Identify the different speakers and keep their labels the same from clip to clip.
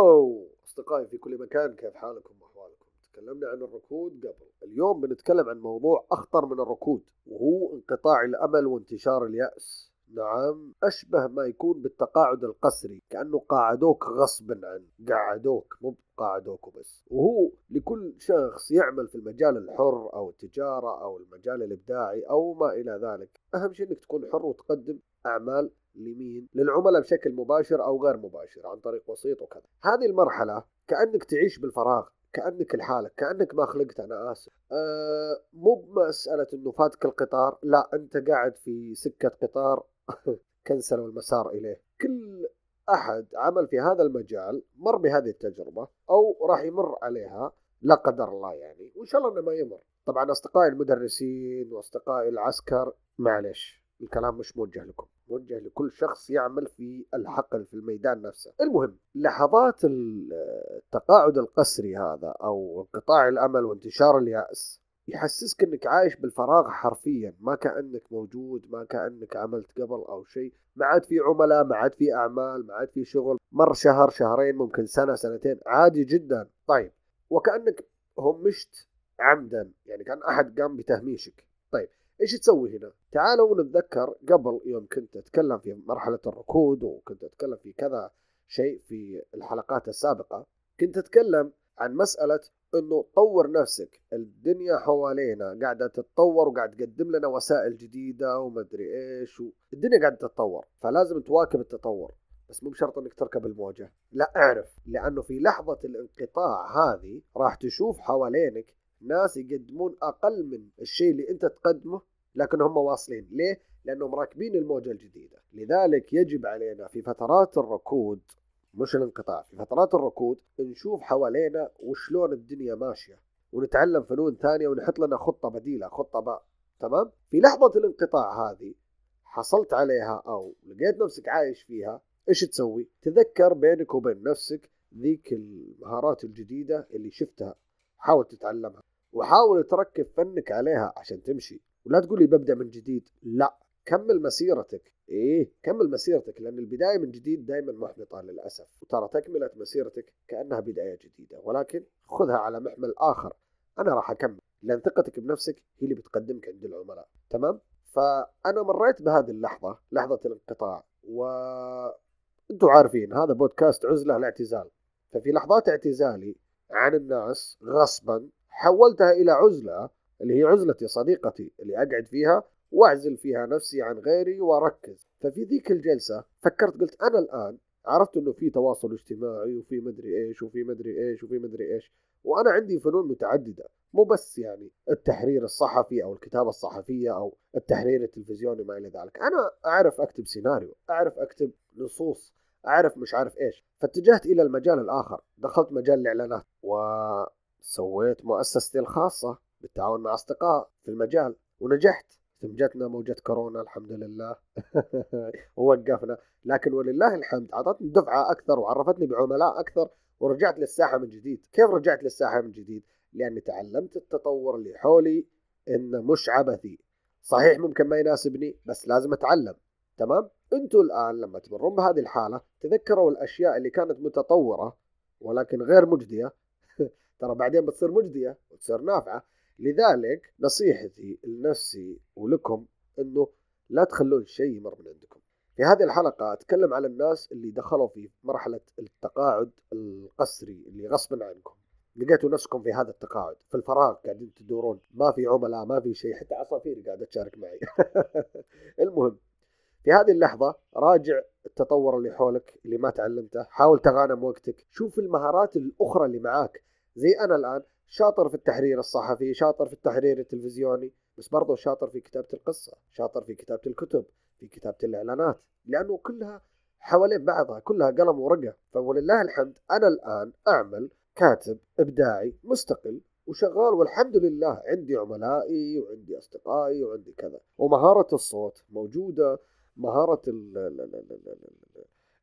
Speaker 1: هلو أصدقائي في كل مكان كيف حالكم وأحوالكم؟ تكلمنا عن الركود قبل. اليوم بنتكلم عن موضوع أخطر من الركود وهو انقطاع الأمل وانتشار اليأس. نعم أشبه ما يكون بالتقاعد القسري كأنه قاعدوك غصبا عن قعدوك مو قاعدوك وبس. وهو لكل شخص يعمل في المجال الحر أو التجارة أو المجال الإبداعي أو ما إلى ذلك. أهم شيء أنك تكون حر وتقدم أعمال لمين؟ للعملاء بشكل مباشر أو غير مباشر عن طريق وسيط وكذا. هذه المرحلة كأنك تعيش بالفراغ كأنك لحالك كأنك ما خلقت أنا آسف. أه مو بمسألة أنه فاتك القطار لا أنت قاعد في سكة قطار كنسلوا المسار إليه. كل أحد عمل في هذا المجال مر بهذه التجربة أو راح يمر عليها لا قدر الله يعني وإن شاء الله أنه ما يمر. طبعا أصدقائي المدرسين وأصدقائي العسكر معلش الكلام مش موجه لكم. موجه لكل شخص يعمل في الحقل في الميدان نفسه. المهم لحظات التقاعد القسري هذا أو انقطاع الأمل وانتشار اليأس يحسسك إنك عايش بالفراغ حرفيا ما كأنك موجود ما كأنك عملت قبل أو شيء. ما عاد في عملاء ما عاد في أعمال ما عاد في شغل. مر شهر شهرين ممكن سنة سنتين. عادي جدا. طيب وكأنك همشت عمدا. يعني كان أحد قام بتهميشك. طيب إيش تسوي هنا؟ تعالوا نتذكر قبل يوم كنت أتكلم في مرحلة الركود وكنت أتكلم في كذا شيء في الحلقات السابقة كنت أتكلم عن مسألة إنه طور نفسك. الدنيا حوالينا قاعدة تتطور وقاعد تقدم لنا وسائل جديدة ومدري إيش و... الدنيا قاعدة تتطور فلازم تواكب التطور. بس مو بشرط إنك تركب الموجة. لا أعرف لأنه في لحظة الانقطاع هذه راح تشوف حوالينك ناس يقدمون أقل من الشيء اللي أنت تقدمه. لكن هم واصلين. ليه؟ لأنهم راكبين الموجة الجديدة. لذلك يجب علينا في فترات الركود مش الانقطاع في فترات الركود نشوف حوالينا وشلون الدنيا ماشية ونتعلم فنون ثانية ونحط لنا خطة بديلة خطة باء تمام؟ في لحظة الانقطاع هذه حصلت عليها أو لقيت نفسك عايش فيها إيش تسوي؟ تذكر بينك وبين نفسك ذيك المهارات الجديدة اللي شفتها حاول تتعلمها وحاول تركب فنك عليها عشان تمشي. ولا تقولي ببدأ من جديد. لا كمل مسيرتك. إيه كمل مسيرتك لأن البداية من جديد دائما محبطة للأسف. وترى تكملة مسيرتك كأنها بداية جديدة ولكن خذها على محمل آخر. أنا راح أكمل لأن ثقتك بنفسك هي اللي بتقدمك عند العملاء. تمام؟ فأنا مريت بهذه اللحظة لحظة الانقطاع و أنتم عارفين هذا بودكاست عزلة لاعتزال ففي لحظات اعتزالي عن الناس غصبا حولتها إلى عزلة اللي هي عزلتي صديقتي اللي أقعد فيها وأعزل فيها نفسي عن غيري وأركز. ففي ذيك الجلسة فكرت قلت أنا الآن عرفت إنه في تواصل اجتماعي وفي مدري إيش وفي مدري إيش وفي مدري إيش وأنا عندي فنون متعددة. مو بس يعني التحرير الصحفي أو الكتابة الصحفية أو التحرير التلفزيوني ما إلى ذلك. أنا أعرف أكتب سيناريو أعرف أكتب نصوص أعرف مش عارف إيش. فاتجهت إلى المجال الآخر. دخلت مجال الإعلانات وسويت مؤسستي الخاصة. بالتعاون مع أصدقاء في المجال. ونجحت. ثم جاتنا موجة كورونا الحمد لله. ووقفنا. لكن ولله الحمد أعطتني دفعة أكثر وعرفتني بعملاء أكثر ورجعت للساحة من جديد. كيف رجعت للساحة من جديد؟ لأني تعلمت التطور اللي حولي إنه مش عبثي. صحيح ممكن ما يناسبني بس لازم أتعلم. تمام؟ أنتوا الآن لما تمرون بهذه الحالة تذكروا الأشياء اللي كانت متطورة ولكن غير مجدية. ترى بعدين بتصير مجدية وتصير نافعة. لذلك نصيحتي لنفسي ولكم إنه لا تخلون شيء يمر من عندكم. في هذه الحلقة أتكلم على الناس اللي دخلوا في مرحلة التقاعد القسري اللي غصبا عنكم. لقيتوا نفسكم في هذا التقاعد. في الفراغ قاعدين تدورون. ما في عملاء ما في شيء. حتى عصافير قاعدة تشارك معي. المهم في هذه اللحظة راجع التطور اللي حولك اللي ما تعلمته. حاول تغانم وقتك. شوف المهارات الأخرى اللي معاك. زي أنا الآن شاطر في التحرير الصحفي شاطر في التحرير التلفزيوني بس برضه شاطر في كتابة القصة شاطر في كتابة الكتب في كتابة الإعلانات لأنه كلها حوالين بعضها كلها قلم ورقة. فولله الحمد أنا الآن أعمل كاتب إبداعي مستقل وشغال والحمد لله عندي عملائي وعندي أصدقائي وعندي كذا. ومهارة الصوت موجودة مهارة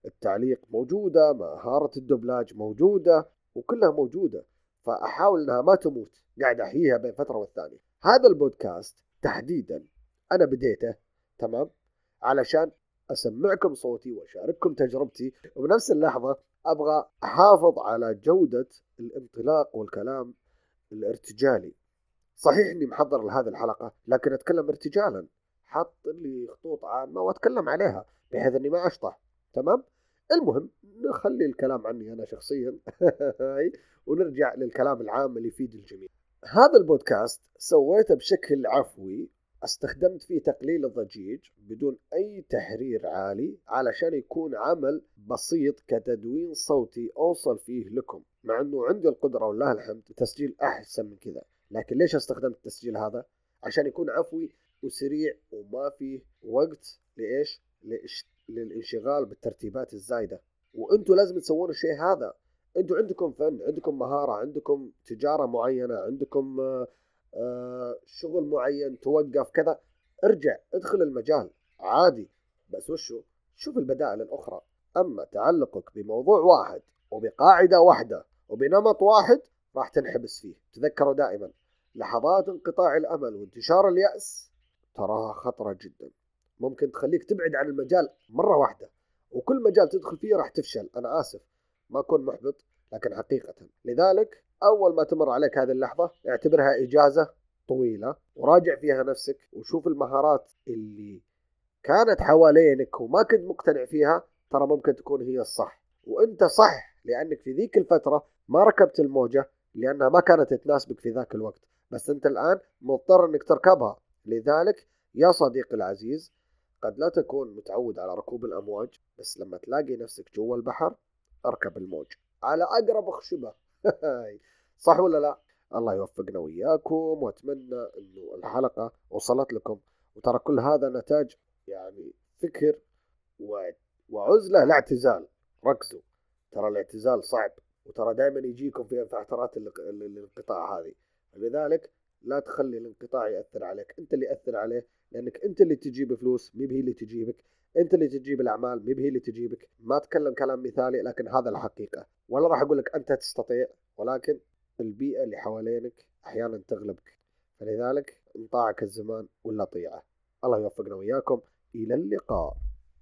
Speaker 1: التعليق موجودة مهارة الدبلاج موجودة وكلها موجودة. فأحاول إنها ما تموت قاعد أحييها بين فترة والثانية. هذا البودكاست تحديدا أنا بديته تمام؟ علشان أسمعكم صوتي وأشارككم تجربتي وبنفس اللحظة أبغى أحافظ على جودة الانطلاق والكلام الارتجالي. صحيح إني محضر لهذه الحلقة لكن أتكلم ارتجالا. حط لي خطوط عامة وأتكلم عليها بحيث إني ما أشطح تمام؟ المهم نخلي الكلام عني أنا شخصيا ونرجع للكلام العام اللي يفيد الجميع. هذا البودكاست سويته بشكل عفوي استخدمت فيه تقليل الضجيج بدون أي تحرير عالي علشان يكون عمل بسيط كتدوين صوتي أوصل فيه لكم. مع إنه عندي القدرة والله الحمد تسجيل أحسن من كذا. لكن ليش استخدمت التسجيل هذا؟ عشان يكون عفوي وسريع وما فيه وقت. لإيش؟ للانشغال بالترتيبات الزايدة. وأنتم لازم تسوون الشيء هذا. أنتم عندكم فن عندكم مهارة عندكم تجارة معينة عندكم آه، آه، شغل معين توقف كذا. ارجع ادخل المجال. عادي. بس وشو؟ شوف البدائل الأخرى. أما تعلقك بموضوع واحد وبقاعدة واحدة وبنمط واحد راح تنحبس فيه. تذكروا دائما. لحظات انقطاع الأمل وانتشار اليأس تراها خطرة جدا. ممكن تخليك تبعد عن المجال مرة واحدة وكل مجال تدخل فيه راح تفشل. أنا آسف ما أكون محبط لكن حقيقة. لذلك أول ما تمر عليك هذه اللحظة اعتبرها إجازة طويلة وراجع فيها نفسك وشوف المهارات اللي كانت حوالينك وما كنت مقتنع فيها ترى ممكن تكون هي الصح. وأنت صح لأنك في ذيك الفترة ما ركبت الموجة لأنها ما كانت تناسبك في ذاك الوقت. بس أنت الآن مضطر إنك تركبها. لذلك يا صديقي العزيز قد لا تكون متعود على ركوب الأمواج بس لما تلاقي نفسك جوا البحر أركب الموج. على أقرب خشبه صح ولا لا؟ الله يوفقنا وإياكم وأتمنى أنه الحلقة وصلت لكم. وترى كل هذا نتاج يعني فكر وعزلة لا اعتزال ركزوا. ترى الاعتزال صعب وترى دائما يجيكم في فترات الانقطاع هذه. لذلك لا تخلي الانقطاع يأثر عليك. أنت اللي يأثر عليه لأنك أنت اللي تجيب فلوس مي هي اللي تجيبك. أنت اللي تجيب الأعمال مي هي اللي تجيبك. ما أتكلم كلام مثالي لكن هذا الحقيقة. ولا راح أقول لك أنت تستطيع ولكن البيئة اللي حوالينك أحيانا تغلبك. فلذلك انطاعك الزمان ولا طيعه الله يوفقنا وإياكم. إلى اللقاء.